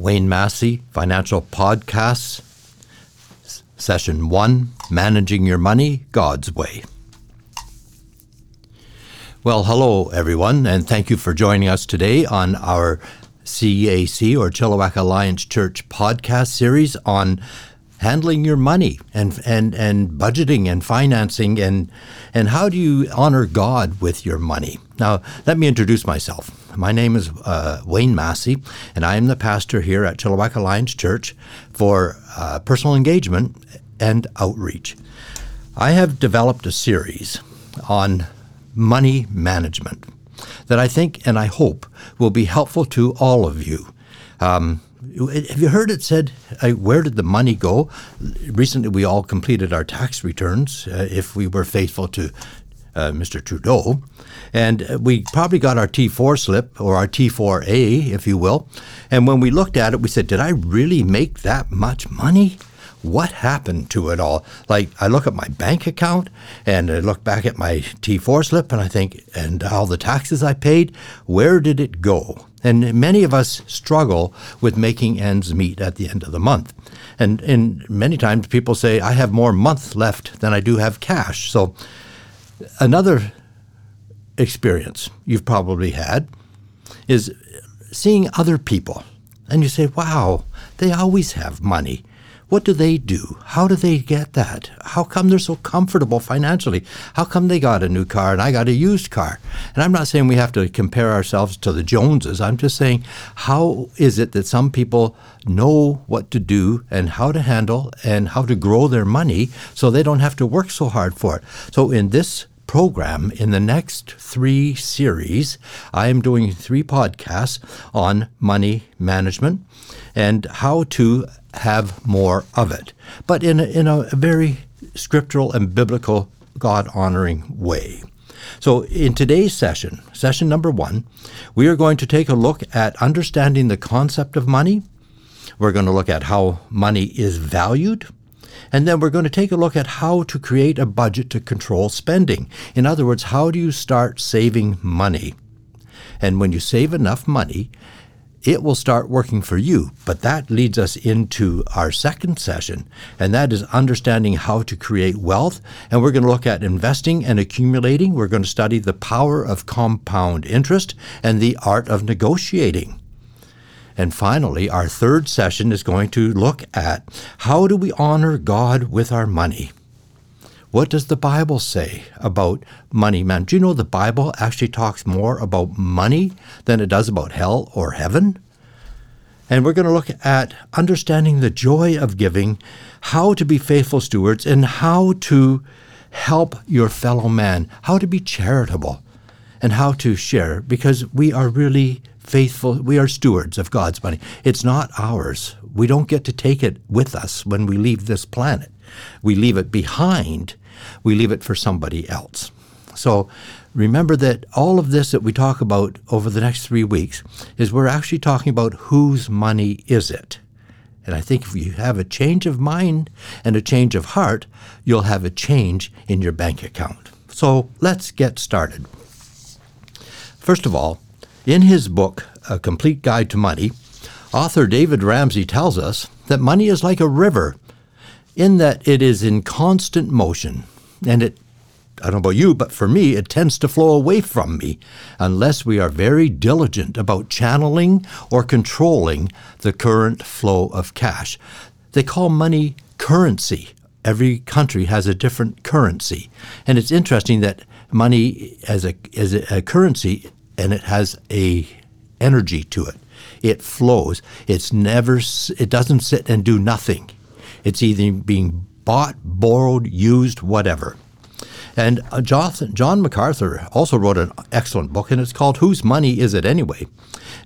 Wayne Massey, Financial Podcasts, Session 1 Managing Your Money God's Way. Well, hello, everyone, and thank you for joining us today on our CAC or Chilliwack Alliance Church podcast series on handling your money and and and budgeting and financing and and how do you honor God with your money. Now, let me introduce myself. My name is uh, Wayne Massey, and I am the pastor here at Chilliwack Alliance Church for uh, personal engagement and outreach. I have developed a series on money management that I think and I hope will be helpful to all of you. Um, have you heard it said, uh, where did the money go? Recently, we all completed our tax returns uh, if we were faithful to uh, Mr. Trudeau. And uh, we probably got our T4 slip or our T4A, if you will. And when we looked at it, we said, Did I really make that much money? What happened to it all? Like, I look at my bank account and I look back at my T4 slip and I think, and all the taxes I paid, where did it go? And many of us struggle with making ends meet at the end of the month. And, and many times people say, I have more month left than I do have cash. So, another experience you've probably had is seeing other people and you say, wow, they always have money. What do they do? How do they get that? How come they're so comfortable financially? How come they got a new car and I got a used car? And I'm not saying we have to compare ourselves to the Joneses. I'm just saying, how is it that some people know what to do and how to handle and how to grow their money so they don't have to work so hard for it? So in this program in the next three series. I am doing three podcasts on money management and how to have more of it, but in a, in a very scriptural and biblical, God honoring way. So, in today's session, session number one, we are going to take a look at understanding the concept of money. We're going to look at how money is valued. And then we're going to take a look at how to create a budget to control spending. In other words, how do you start saving money? And when you save enough money, it will start working for you. But that leads us into our second session, and that is understanding how to create wealth. And we're going to look at investing and accumulating. We're going to study the power of compound interest and the art of negotiating. And finally, our third session is going to look at how do we honor God with our money? What does the Bible say about money, man? Do you know the Bible actually talks more about money than it does about hell or heaven? And we're going to look at understanding the joy of giving, how to be faithful stewards, and how to help your fellow man, how to be charitable, and how to share, because we are really faithful, we are stewards of God's money. It's not ours. We don't get to take it with us when we leave this planet. We leave it behind, we leave it for somebody else. So remember that all of this that we talk about over the next three weeks is we're actually talking about whose money is it? And I think if you have a change of mind and a change of heart, you'll have a change in your bank account. So let's get started. First of all, in his book, A Complete Guide to Money, author David Ramsey tells us that money is like a river in that it is in constant motion. And it, I don't know about you, but for me, it tends to flow away from me unless we are very diligent about channeling or controlling the current flow of cash. They call money currency. Every country has a different currency. And it's interesting that money as a, as a currency and it has a energy to it. It flows. It's never. It doesn't sit and do nothing. It's either being bought, borrowed, used, whatever. And uh, John MacArthur also wrote an excellent book, and it's called Whose Money Is It Anyway?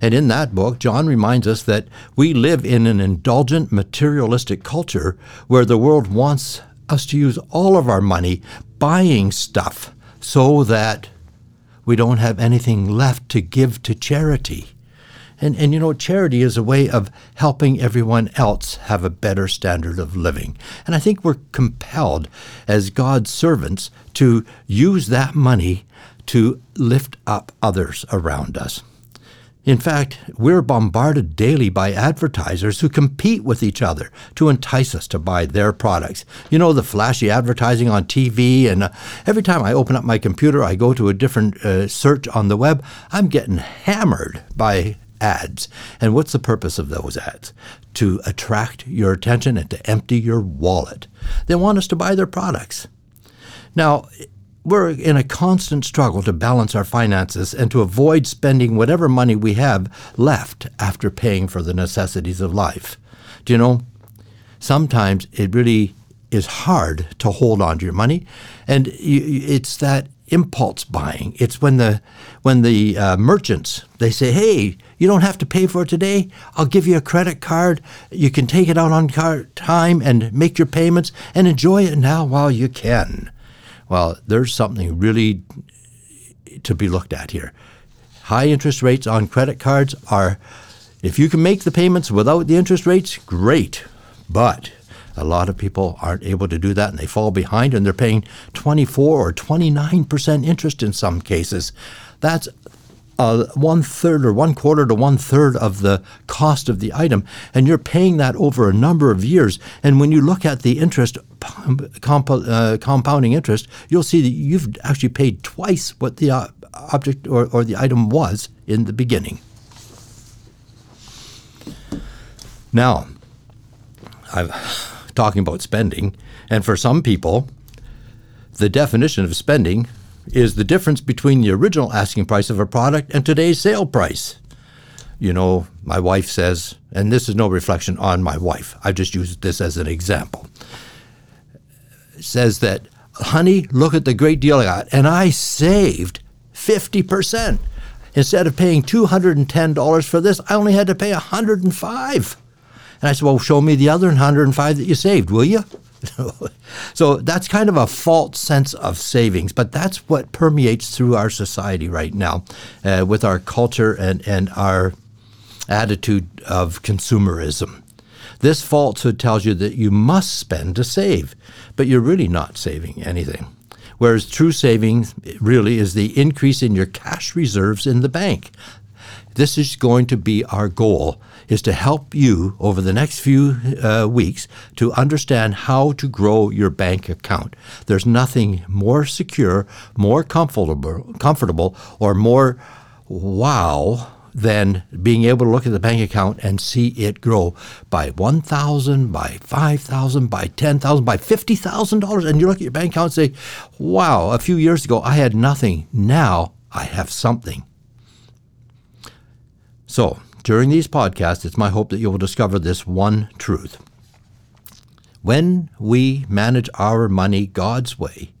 And in that book, John reminds us that we live in an indulgent, materialistic culture where the world wants us to use all of our money buying stuff so that we don't have anything left to give to charity. And, and you know, charity is a way of helping everyone else have a better standard of living. And I think we're compelled as God's servants to use that money to lift up others around us. In fact, we're bombarded daily by advertisers who compete with each other to entice us to buy their products. You know, the flashy advertising on TV, and uh, every time I open up my computer, I go to a different uh, search on the web, I'm getting hammered by ads. And what's the purpose of those ads? To attract your attention and to empty your wallet. They want us to buy their products. Now, we're in a constant struggle to balance our finances and to avoid spending whatever money we have left after paying for the necessities of life. Do you know, sometimes it really is hard to hold on to your money, and it's that impulse buying. It's when the when the uh, merchants they say, "Hey, you don't have to pay for it today. I'll give you a credit card. You can take it out on time and make your payments and enjoy it now while you can." Well, there's something really to be looked at here. High interest rates on credit cards are, if you can make the payments without the interest rates, great. But a lot of people aren't able to do that and they fall behind and they're paying 24 or 29% interest in some cases. That's uh, one third or one quarter to one third of the cost of the item, and you're paying that over a number of years. And when you look at the interest, comp- uh, compounding interest, you'll see that you've actually paid twice what the uh, object or, or the item was in the beginning. Now, I'm talking about spending, and for some people, the definition of spending is the difference between the original asking price of a product and today's sale price. You know, my wife says, and this is no reflection on my wife, I just use this as an example, says that, honey, look at the great deal I got, and I saved 50%. Instead of paying $210 for this, I only had to pay 105 And I said, well, show me the other 105 that you saved, will you? so that's kind of a false sense of savings, but that's what permeates through our society right now uh, with our culture and, and our attitude of consumerism. This falsehood tells you that you must spend to save, but you're really not saving anything. Whereas true savings really is the increase in your cash reserves in the bank. This is going to be our goal is to help you over the next few uh, weeks to understand how to grow your bank account. There's nothing more secure, more comfortable, comfortable, or more wow than being able to look at the bank account and see it grow by 1000 by 5000 by 10000 by $50,000 and you look at your bank account and say, "Wow, a few years ago I had nothing. Now I have something." So, during these podcasts, it's my hope that you will discover this one truth. When we manage our money God's way,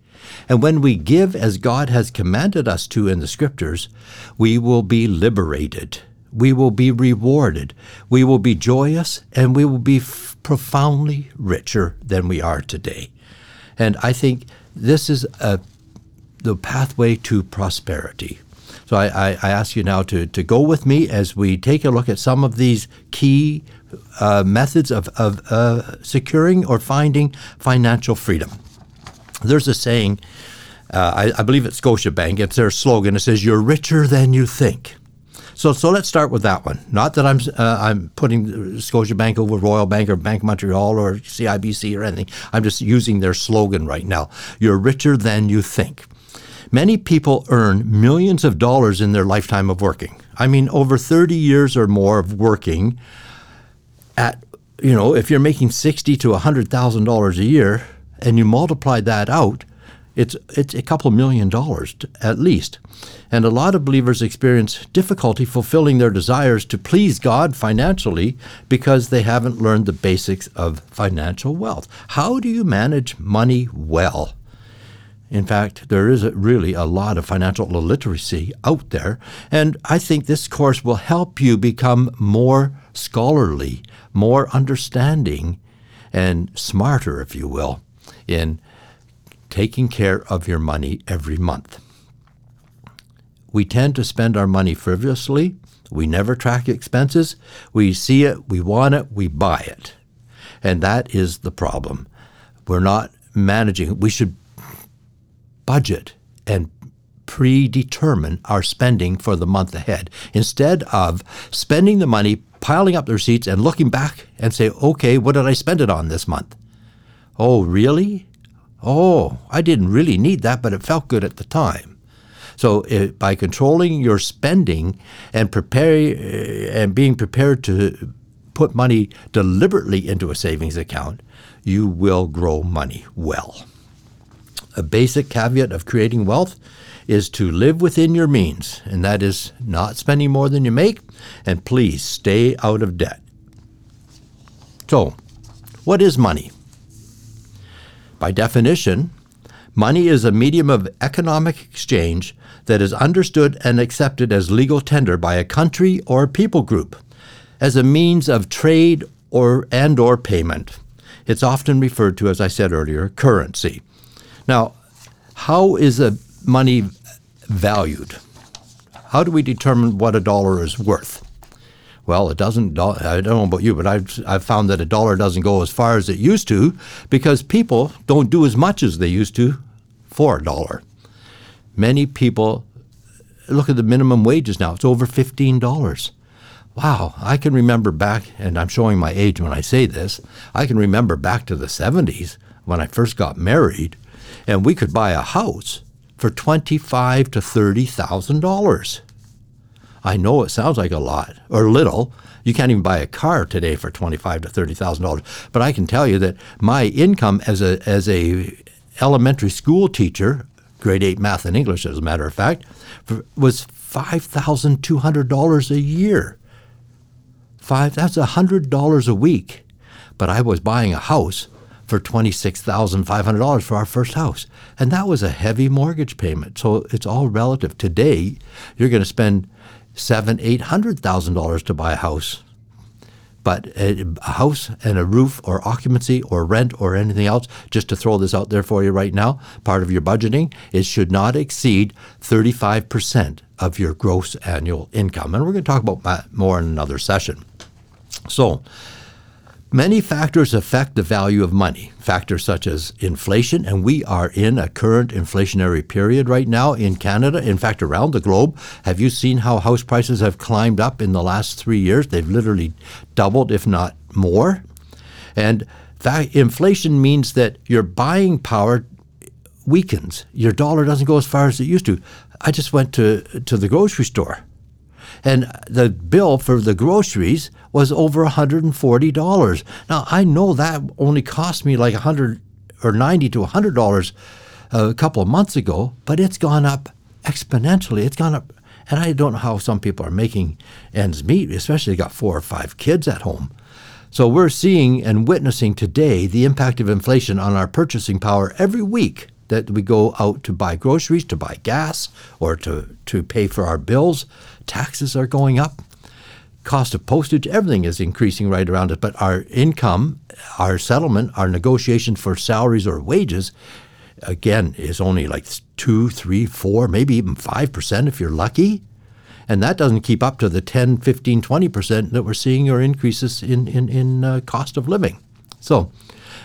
and when we give as God has commanded us to in the Scriptures, we will be liberated. We will be rewarded. We will be joyous, and we will be f- profoundly richer than we are today. And I think this is a, the pathway to prosperity. So I, I, I, ask you now to, to go with me as we take a look at some of these key uh, methods of, of uh, securing or finding financial freedom. There's a saying, uh, I, I, believe it's Scotiabank, it's their slogan. It says, You're richer than you think. So, so let's start with that one. Not that I'm uh, I'm putting Scotiabank over Royal Bank or Bank of Montreal or CIBC or anything. I'm just using their slogan right now. You're richer than you think. Many people earn millions of dollars in their lifetime of working. I mean, over 30 years or more of working at, you know, if you're making 60 to $100,000 a year and you multiply that out, it's, it's a couple million dollars at least. And a lot of believers experience difficulty fulfilling their desires to please God financially because they haven't learned the basics of financial wealth. How do you manage money well? In fact, there is really a lot of financial illiteracy out there, and I think this course will help you become more scholarly, more understanding, and smarter, if you will, in taking care of your money every month. We tend to spend our money frivolously. We never track expenses. We see it, we want it, we buy it. And that is the problem. We're not managing. We should budget and predetermine our spending for the month ahead instead of spending the money, piling up the receipts, and looking back and say, okay, what did I spend it on this month? Oh, really? Oh, I didn't really need that, but it felt good at the time. So uh, by controlling your spending and prepare uh, and being prepared to put money deliberately into a savings account, you will grow money well. A basic caveat of creating wealth is to live within your means, and that is not spending more than you make, and please stay out of debt. So, what is money? By definition, money is a medium of economic exchange that is understood and accepted as legal tender by a country or people group as a means of trade or and or payment. It's often referred to as I said earlier, currency. Now, how is a money valued? How do we determine what a dollar is worth? Well, it doesn't. I don't know about you, but I've, I've found that a dollar doesn't go as far as it used to because people don't do as much as they used to for a dollar. Many people look at the minimum wages now; it's over fifteen dollars. Wow, I can remember back, and I'm showing my age when I say this. I can remember back to the '70s when I first got married, and we could buy a house for twenty-five to thirty thousand dollars. I know it sounds like a lot or little. You can't even buy a car today for twenty-five to thirty thousand dollars. But I can tell you that my income as a as a elementary school teacher, grade eight math and English, as a matter of fact, was five thousand two hundred dollars a year. Five that's a hundred dollars a week. But I was buying a house for $26,500 for our first house. And that was a heavy mortgage payment. So it's all relative. Today, you're going to spend seven, eight hundred thousand dollars to buy a house. But a, house and a roof or occupancy or rent or anything else, just to throw this out there for you right now, part of your budgeting, it should not exceed 35% of your gross annual income. And we're going to talk about that more in another session. So, Many factors affect the value of money, factors such as inflation, and we are in a current inflationary period right now in Canada, in fact, around the globe. Have you seen how house prices have climbed up in the last three years? They've literally doubled, if not more. And that inflation means that your buying power weakens. Your dollar doesn't go as far as it used to. I just went to, to the grocery store and the bill for the groceries was over $140. Now I know that only cost me like 100 or 90 to $100 uh, a couple of months ago, but it's gone up exponentially. It's gone up and I don't know how some people are making ends meet, especially got four or five kids at home. So we're seeing and witnessing today the impact of inflation on our purchasing power every week that we go out to buy groceries, to buy gas, or to, to pay for our bills. Taxes are going up. Cost of postage, everything is increasing right around it. But our income, our settlement, our negotiation for salaries or wages, again, is only like two, three, four, maybe even 5% if you're lucky. And that doesn't keep up to the 10, 15, 20% that we're seeing or increases in, in, in uh, cost of living. So,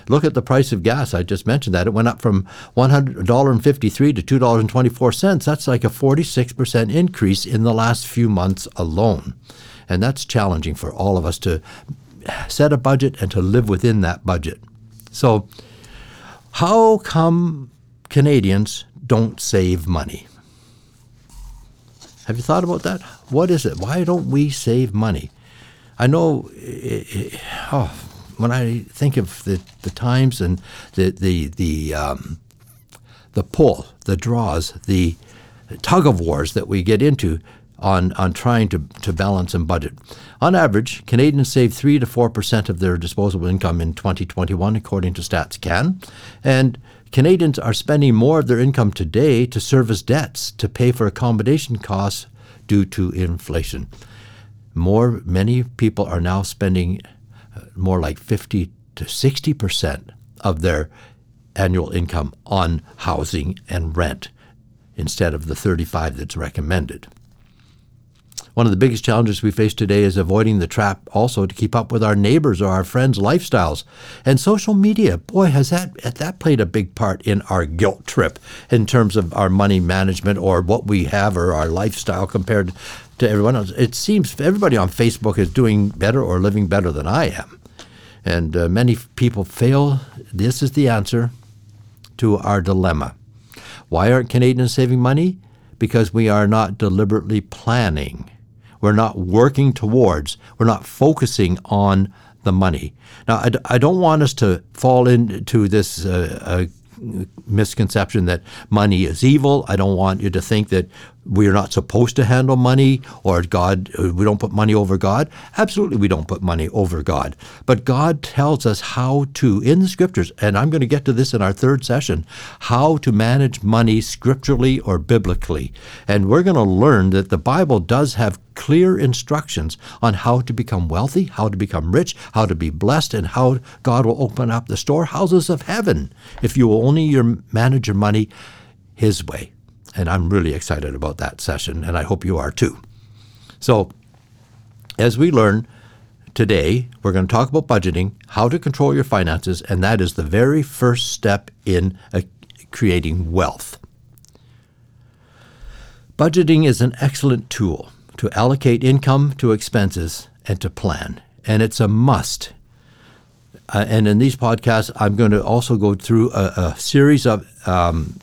Look at the price of gas. I just mentioned that. It went up from $100.53 to $2.24. That's like a 46% increase in the last few months alone. And that's challenging for all of us to set a budget and to live within that budget. So, how come Canadians don't save money? Have you thought about that? What is it? Why don't we save money? I know, eh, eh, oh, when I think of the, the times and the the the um, the pull, the draws, the tug of wars that we get into on on trying to, to balance and budget. On average, Canadians save three to four percent of their disposable income in 2021, according to Stats Can, and Canadians are spending more of their income today to service debts to pay for accommodation costs due to inflation. More, many people are now spending more like 50 to 60 percent of their annual income on housing and rent instead of the 35 that's recommended. One of the biggest challenges we face today is avoiding the trap also to keep up with our neighbors or our friends' lifestyles. And social media, boy, has that that played a big part in our guilt trip in terms of our money management or what we have or our lifestyle compared to everyone else. It seems everybody on Facebook is doing better or living better than I am. And uh, many people fail. This is the answer to our dilemma. Why aren't Canadians saving money? Because we are not deliberately planning we're not working towards, we're not focusing on the money. Now, I, I don't want us to fall into this uh, uh, misconception that money is evil. I don't want you to think that we're not supposed to handle money or God, uh, we don't put money over God. Absolutely, we don't put money over God. But God tells us how to, in the scriptures, and I'm going to get to this in our third session, how to manage money scripturally or biblically. And we're going to learn that the Bible does have clear instructions on how to become wealthy, how to become rich, how to be blessed, and how God will open up the storehouses of heaven if you will only manage your money His way. And I'm really excited about that session, and I hope you are too. So, as we learn today, we're going to talk about budgeting, how to control your finances, and that is the very first step in uh, creating wealth. Budgeting is an excellent tool to allocate income to expenses and to plan, and it's a must. Uh, and in these podcasts, I'm going to also go through a, a series of um,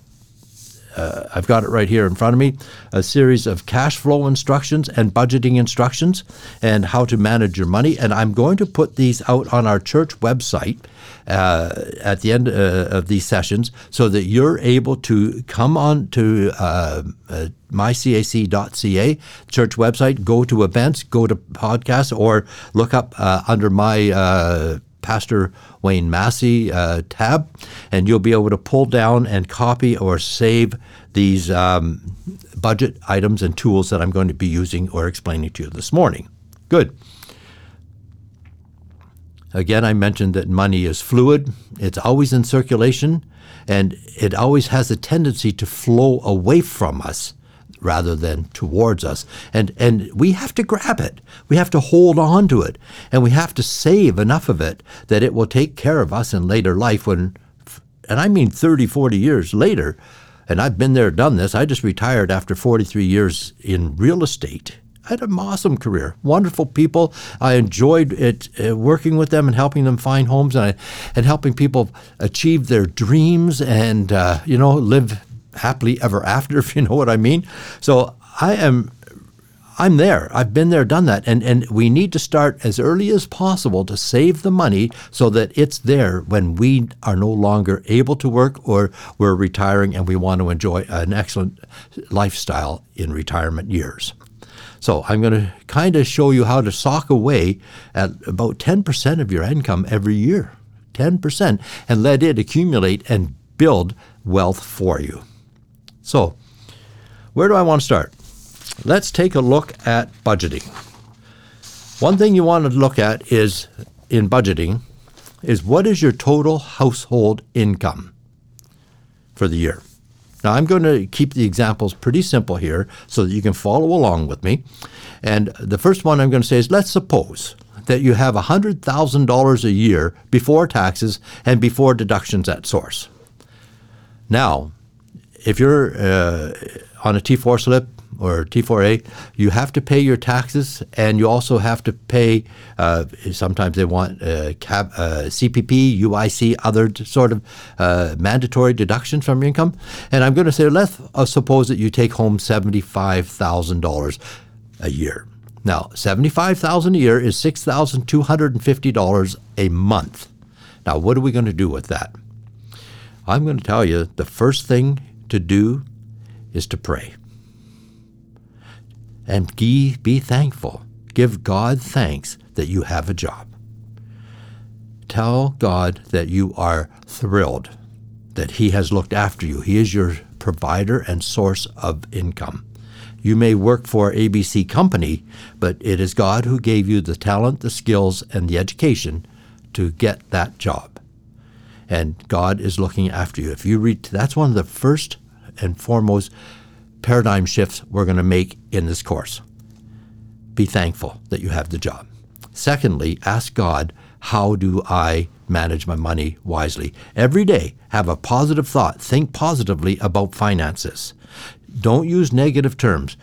uh, I've got it right here in front of me a series of cash flow instructions and budgeting instructions and how to manage your money. And I'm going to put these out on our church website. Uh, at the end uh, of these sessions, so that you're able to come on to uh, uh mycac.ca, church website, go to events, go to podcasts, or look up uh, under my Pastor Wayne Massey uh, tab, and you'll be able to pull down and copy or save these um, budget items and tools that I'm going to be using or explaining to you this morning. Good. Again, I mentioned that money is fluid, it's always in circulation, and it always has a tendency to flow away from us rather than towards us. And, and we have to grab it. We have to hold on to it. And we have to save enough of it that it will take care of us in later life when, and I mean 30, 40 years later. And I've been there, done this. I just retired after 43 years in real estate. I had an awesome career, wonderful people. I enjoyed it uh, working with them and helping them find homes and, I, and helping people achieve their dreams and uh, you know live happily ever after, if you know what I mean. So I am I'm there. I've been there, done that. And, and we need to start as early as possible to save the money so that it's there when we are no longer able to work or we're retiring and we want to enjoy an excellent lifestyle in retirement years. So I'm going to kind of show you how to sock away at about 10% of your income every year. 10%, and let it accumulate and build wealth for you. So, where do I want to start? Let's take a look at budgeting. One thing you want to look at is in budgeting is what is your total household income for the year? Now, I'm going to keep the examples pretty simple here so that you can follow along with me. And the first one I'm going to say is let's suppose that you have $100,000 a year before taxes and before deductions at source. Now, if you're uh, on a T4 slip or T4A, you have to pay your taxes, and you also have to pay. Uh, sometimes they want uh, CAB, uh, CPP, UIC, other sort of uh, mandatory deductions from your income. And I'm going to say, let's uh, suppose that you take home seventy-five thousand dollars a year. Now, seventy-five thousand a year is six thousand two hundred and fifty dollars a month. Now, what are we going to do with that? I'm going to tell you the first thing to do is to pray. And be thankful. Give God thanks that you have a job. Tell God that you are thrilled that He has looked after you. He is your provider and source of income. You may work for ABC Company, but it is God who gave you the talent, the skills, and the education to get that job and God is looking after you. If you read, that's one of the first and foremost paradigm shifts we're going to make in this course. be thankful that you have the job. Secondly, ask God, how do I manage my money wisely? Every day, have a positive thought. Think positively about finances. Don't use negative terms.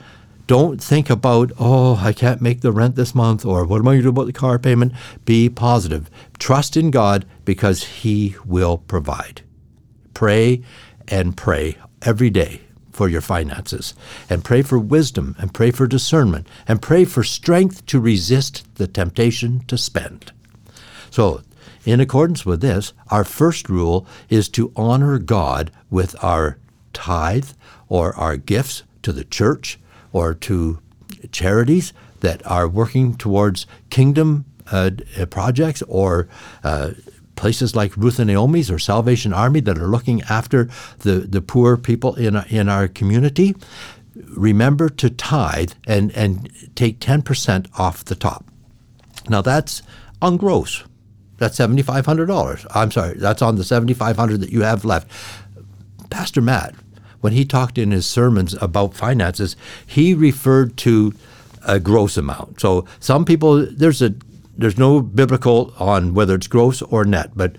Don't think about, oh, I can't make the rent this month, or what am I going to do about the car payment? Be positive. Trust in God because He will provide. Pray and pray every day for your finances, and pray for wisdom, and pray for discernment, and pray for strength to resist the temptation to spend. So, in accordance with this, our first rule is to honor God with our tithe or our gifts to the church or to charities that are working towards kingdom uh, projects or uh, places like Ruth and Naomi's or Salvation Army that are looking after the, the poor people in, in our community, remember to tithe and, and take 10% off the top. Now that's on gross. That's $7,500. I'm sorry, that's on the 7500 that you have left. Pastor Matt, when he talked in his sermons about finances, he referred to a gross amount. So some people, there's a there's no biblical on whether it's gross or net, but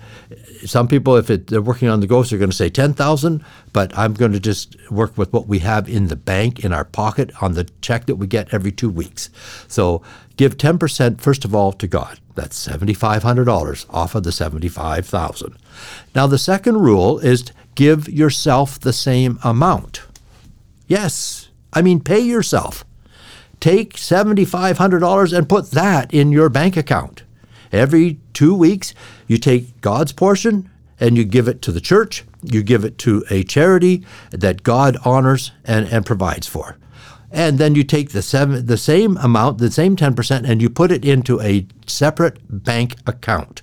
some people, if it, they're working on the gross, are going to say 10,000, but I'm going to just work with what we have in the bank, in our pocket, on the check that we get every two weeks. So give 10% first of all to God. That's $7,500 off of the 75,000. Now the second rule is give yourself the same amount. Yes, I mean pay yourself take $7,500 and put that in your bank account. Every two weeks, you take God's portion and you give it to the church, you give it to a charity that God honors and, and provides for. And then you take the, seven, the same amount, the same 10%, and you put it into a separate bank account.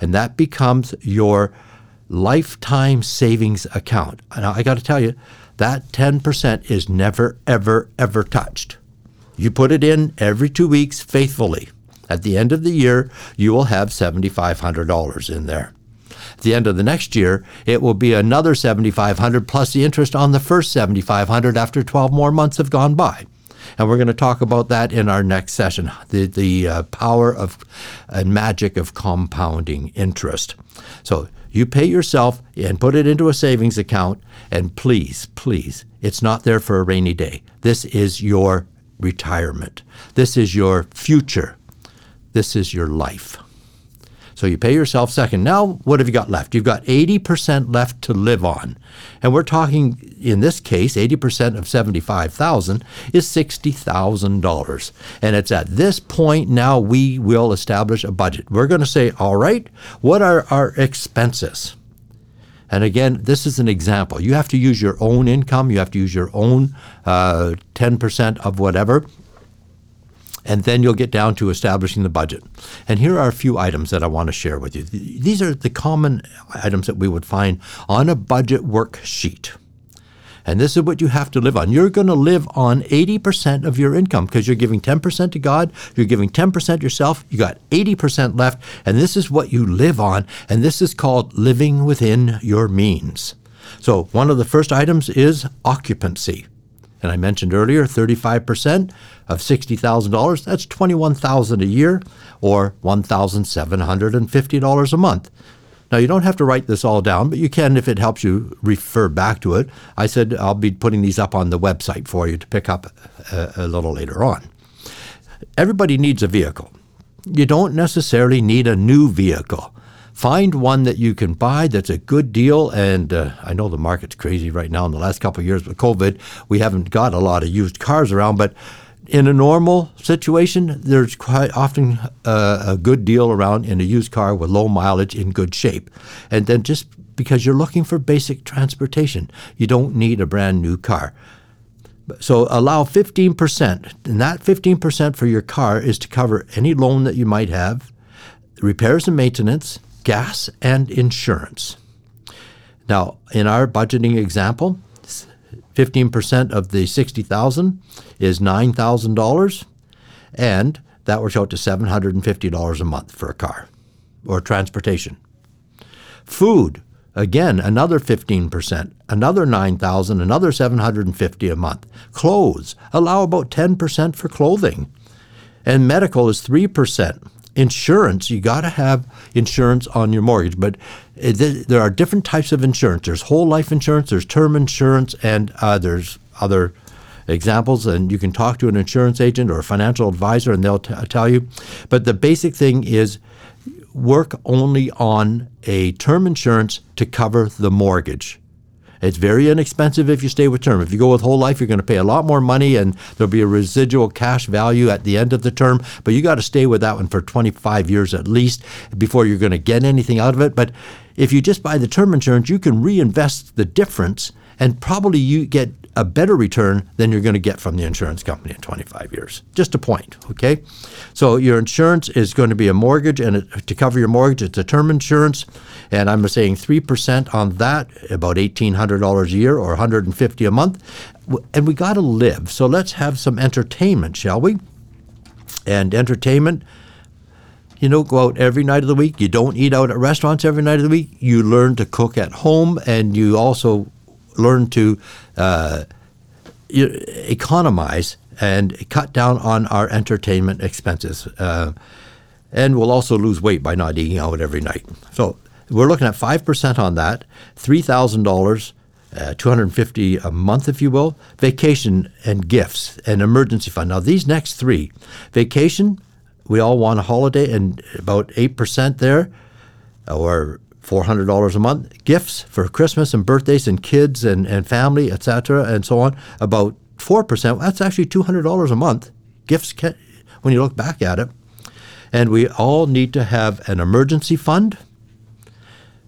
And that becomes your lifetime savings account. Now, I got to tell you, that 10% is never, ever, ever touched. You put it in every two weeks faithfully. At the end of the year, you will have $7,500 in there. At the end of the next year, it will be another 7,500 plus the interest on the first 7,500 after 12 more months have gone by. And we're going to talk about that in our next session the, the uh, power of and magic of compounding interest. So you pay yourself and put it into a savings account. And please, please, it's not there for a rainy day. This is your retirement. This is your future. This is your life. So you pay yourself second. Now, what have you got left? You've got 80% left to live on. And we're talking, in this case, 80% of 75,000 is $60,000. And it's at this point now we will establish a budget. We're going to say, all right, what are our expenses? And again, this is an example. You have to use your own income, you have to use your own uh, 10% of whatever, and then you'll get down to establishing the budget. And here are a few items that I want to share with you. These are the common items that we would find on a budget worksheet. And this is what you have to live on. You're going to live on 80% of your income because you're giving 10% to God, you're giving 10% yourself, you got 80% left, and this is what you live on. And this is called living within your means. So, one of the first items is occupancy. And I mentioned earlier 35% of $60,000, that's $21,000 a year or $1,750 a month. Now, you don't have to write this all down, but you can if it helps you refer back to it. I said I'll be putting these up on the website for you to pick up a, a little later on. Everybody needs a vehicle. You don't necessarily need a new vehicle. Find one that you can buy that's a good deal. And uh, I know the market's crazy right now. In the last couple of years with COVID, we haven't got a lot of used cars around, but in a normal situation, there's quite often uh, a good deal around in a used car with low mileage in good shape. And then just because you're looking for basic transportation, you don't need a brand new car. So allow 15%, and that 15% for your car is to cover any loan that you might have, repairs and maintenance, gas, and insurance. Now, in our budgeting example, 15% of the 60,000 is $9,000 and that works out to $750 a month for a car or transportation. Food, again another 15%, another 9,000, another 750 a month. Clothes, allow about 10% for clothing. and medical is 3%. Insurance, you got to have insurance on your mortgage, but it, there are different types of insurance. There's whole life insurance, there's term insurance, and uh, there's other examples. And you can talk to an insurance agent or a financial advisor, and they'll t- tell you. But the basic thing is work only on a term insurance to cover the mortgage. It's very inexpensive if you stay with term. If you go with whole life, you're going to pay a lot more money and there'll be a residual cash value at the end of the term. But you got to stay with that one for 25 years at least before you're going to get anything out of it. But if you just buy the term insurance, you can reinvest the difference and probably you get a better return than you're going to get from the insurance company in 25 years. Just a point, okay? So your insurance is going to be a mortgage, and it, to cover your mortgage, it's a term insurance, and I'm saying three percent on that, about $1,800 a year or 150 a month, and we got to live. So let's have some entertainment, shall we? And entertainment you know, go out every night of the week. You don't eat out at restaurants every night of the week. You learn to cook at home, and you also learn to uh, economize and cut down on our entertainment expenses. Uh, and we'll also lose weight by not eating out every night. So we're looking at 5% on that, $3,000. Uh, 250 a month, if you will, vacation and gifts and emergency fund. Now, these next three vacation, we all want a holiday, and about 8% there, or $400 a month. Gifts for Christmas and birthdays and kids and, and family, etc., and so on, about 4%. That's actually $200 a month. Gifts, can, when you look back at it. And we all need to have an emergency fund.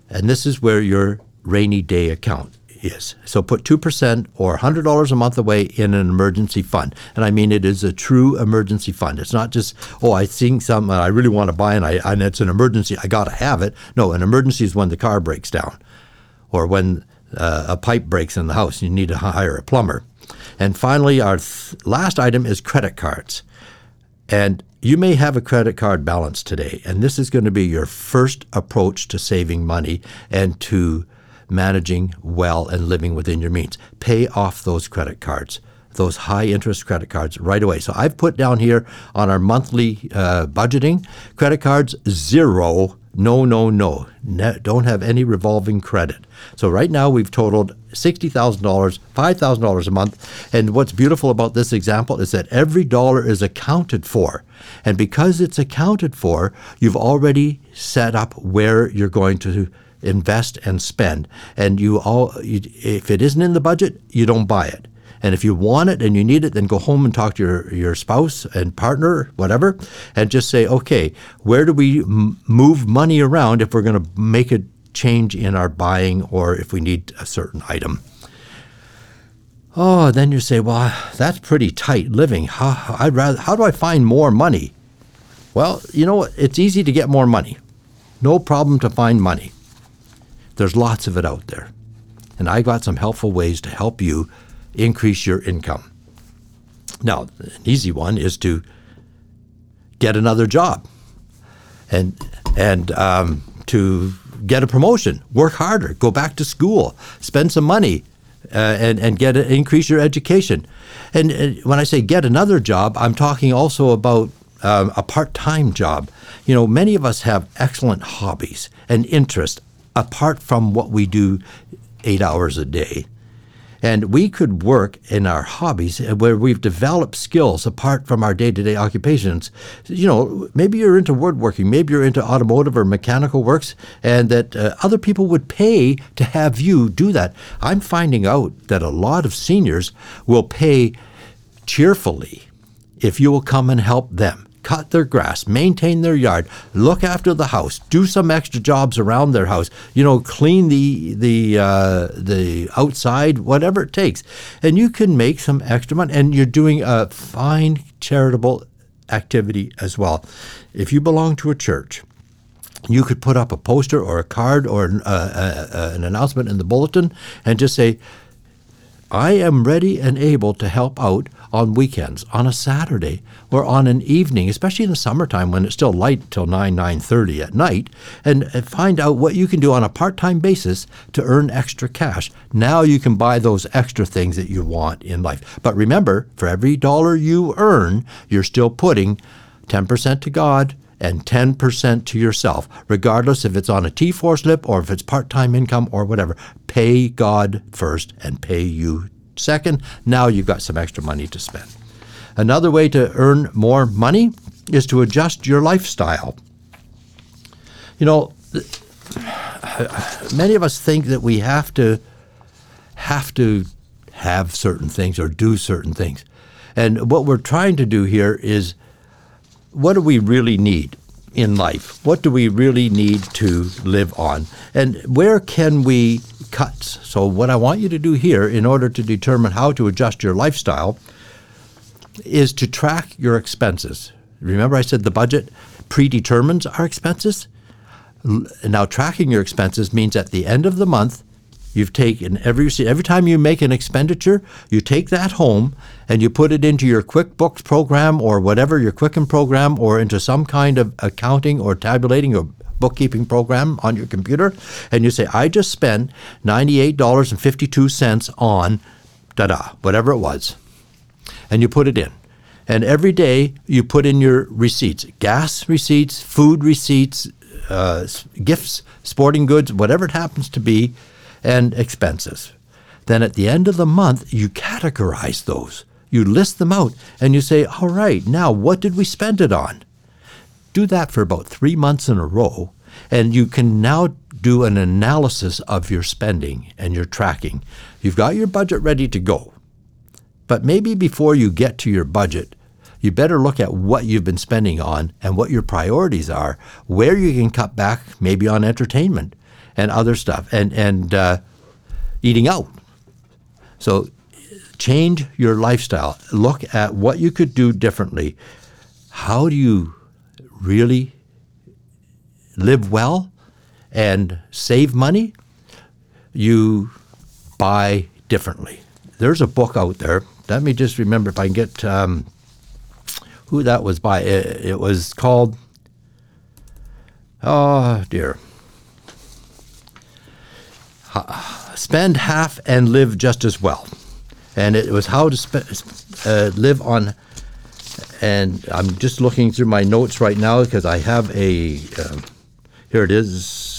And this is where your rainy day account is. So put 2% or $100 a month away in an emergency fund. And I mean, it is a true emergency fund. It's not just, oh, I think something I really want to buy and, I, and it's an emergency. I got to have it. No, an emergency is when the car breaks down or when uh, a pipe breaks in the house. You need to hire a plumber. And finally, our th- last item is credit cards. And you may have a credit card balance today, and this is going to be your first approach to saving money and to managing well and living within your means. Pay off those credit cards, those high interest credit cards right away. So I've put down here on our monthly uh, budgeting credit cards zero. No, no, no. Ne- don't have any revolving credit. So right now we've totaled $60,000, $5,000 a month. And what's beautiful about this example is that every dollar is accounted for. And because it's accounted for, you've already set up where you're going to invest and spend. And you all, you, if it isn't in the budget, you don't buy it. And if you want it and you need it, then go home and talk to your, your spouse and partner, whatever, and just say, okay, where do we m- move money around if we're going to make a change in our buying or if we need a certain item? Oh, then you say, well, that's pretty tight living. How, I'd rather, how do I find more money? Well, you know? It's easy to get more money. No problem to find money. There's lots of it out there. And I got some helpful ways to help you increase your income. Now, an easy one is to get another job and and um, to get a promotion, work harder, go back to school, spend some money, uh, and and get a, increase your education. And, and, when I say get another job, I'm talking also about um, a part-time job. You know, many of us have excellent hobbies and interests apart from what we do eight hours a day. And we could work in our hobbies where we've developed skills apart from our day to day occupations. You know, maybe you're into woodworking, maybe you're into automotive or mechanical works, and that uh, other people would pay to have you do that. I'm finding out that a lot of seniors will pay cheerfully if you will come and help them cut their grass, maintain their yard, look after the house, do some extra jobs around their house, you know, clean the the uh, the outside, whatever it takes, and you can make some extra money, and you're doing a fine charitable activity as well. If you belong to a church, you could put up a poster or a card or uh, uh, uh an announcement in the bulletin and just say, I am ready and able to help out on weekends, on a Saturday, or on an evening, especially in the summertime when it's still light till 9, 9.30 at night, and find out what you can do on a part-time basis to earn extra cash. Now you can buy those extra things that you want in life. But remember, for every dollar you earn, you're still putting 10% to God and 10% to yourself, regardless if it's on a T4 slip or if it's part time income or whatever. Pay God first and pay you second. Now you've got some extra money to spend. Another way to earn more money is to adjust your lifestyle. You know, many of us think that we have to have to have certain things or do certain things. And what we're trying to do here is what do we really need in life? What do we really need to live on? And where can we cut? So, what I want you to do here in order to determine how to adjust your lifestyle is to track your expenses. Remember, I said the budget predetermines our expenses? Now, tracking your expenses means at the end of the month, You've taken every every time you make an expenditure, you take that home and you put it into your QuickBooks program or whatever your Quicken program or into some kind of accounting or tabulating or bookkeeping program on your computer, and you say, I just spent $98.52 on da da, whatever it was. And you put it in. And every day you put in your receipts gas receipts, food receipts, uh, gifts, sporting goods, whatever it happens to be and expenses. Then at the end of the month, you categorize those. You list them out and you say, all right, now what did we spend it on? Do that for about three months in a row, and you can now do an analysis of your spending and your tracking. You've got your budget ready to go. But maybe before you get to your budget, you better look at what you've been spending on and what your priorities are, where you can cut back, maybe on entertainment, and other stuff, and and uh, eating out. So change your lifestyle. Look at what you could do differently. How do you really live well and save money? You buy differently. There's a book out there. Let me just remember if I can get um, who that was by. It, it was called. Oh dear spend half and live just as well. And it was how to sp- uh, live on. And I'm just looking through my notes right now because I have a. Uh, here it is.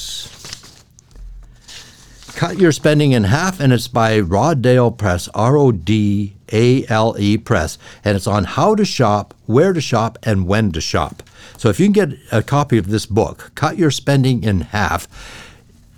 Cut Your Spending in Half, and it's by Rodale Press, R O D A L E Press. And it's on how to shop, where to shop, and when to shop. So if you can get a copy of this book, Cut Your Spending in Half,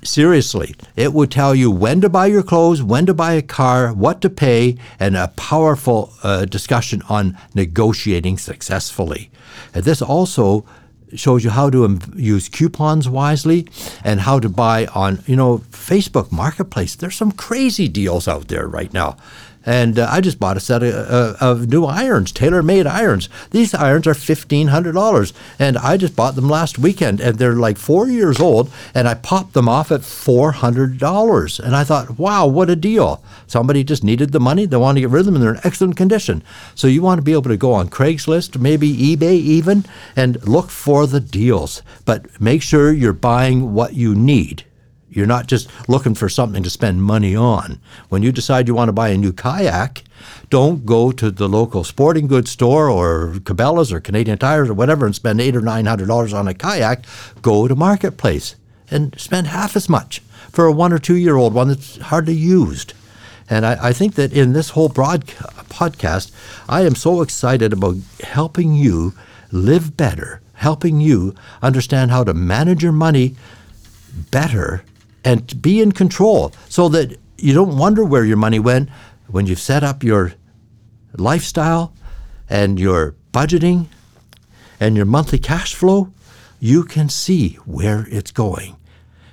seriously, it will tell you when to buy your clothes, when to buy a car, what to pay, and a powerful uh, discussion on negotiating successfully. And this also shows you how to use coupons wisely and how to buy on, you know, Facebook Marketplace. There's some crazy deals out there right now. And uh, I just bought a set of, uh, of new irons, TaylorMade irons. These irons are $1,500. And I just bought them last weekend. And they're like four years old. And I popped them off at $400. And I thought, wow, what a deal. Somebody just needed the money. They want to get rid of them and they're in excellent condition. So you want to be able to go on Craigslist, maybe eBay even, and look for the deals. But make sure you're buying what you need you're not just looking for something to spend money on. When you decide you want to buy a new kayak, don't go to the local sporting goods store or Cabela's or Canadian Tires or whatever and spend eight or nine hundred dollars on a kayak. Go to Marketplace and spend half as much for a one or two year old one that's hardly used. And I, I think that in this whole broad podcast, I am so excited about helping you live better, helping you understand how to manage your money better and be in control so that you don't wonder where your money went when you've set up your lifestyle and your budgeting and your monthly cash flow. You can see where it's going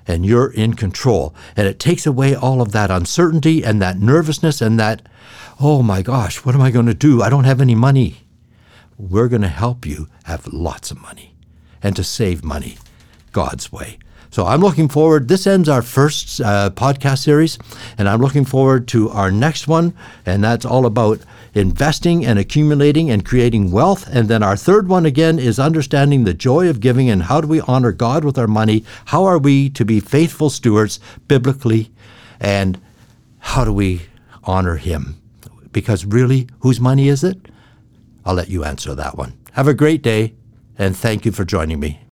and you're in control. And it takes away all of that uncertainty and that nervousness and that, oh my gosh, what am I going to do? I don't have any money. We're going to help you have lots of money and to save money God's way. So I'm looking forward. This ends our first uh, podcast series, and I'm looking forward to our next one, and that's all about investing and accumulating and creating wealth. And then our third one again is understanding the joy of giving and how do we honor God with our money? How are we to be faithful stewards biblically? And how do we honor Him? Because really, whose money is it? I'll let you answer that one. Have a great day. and thank you for joining me.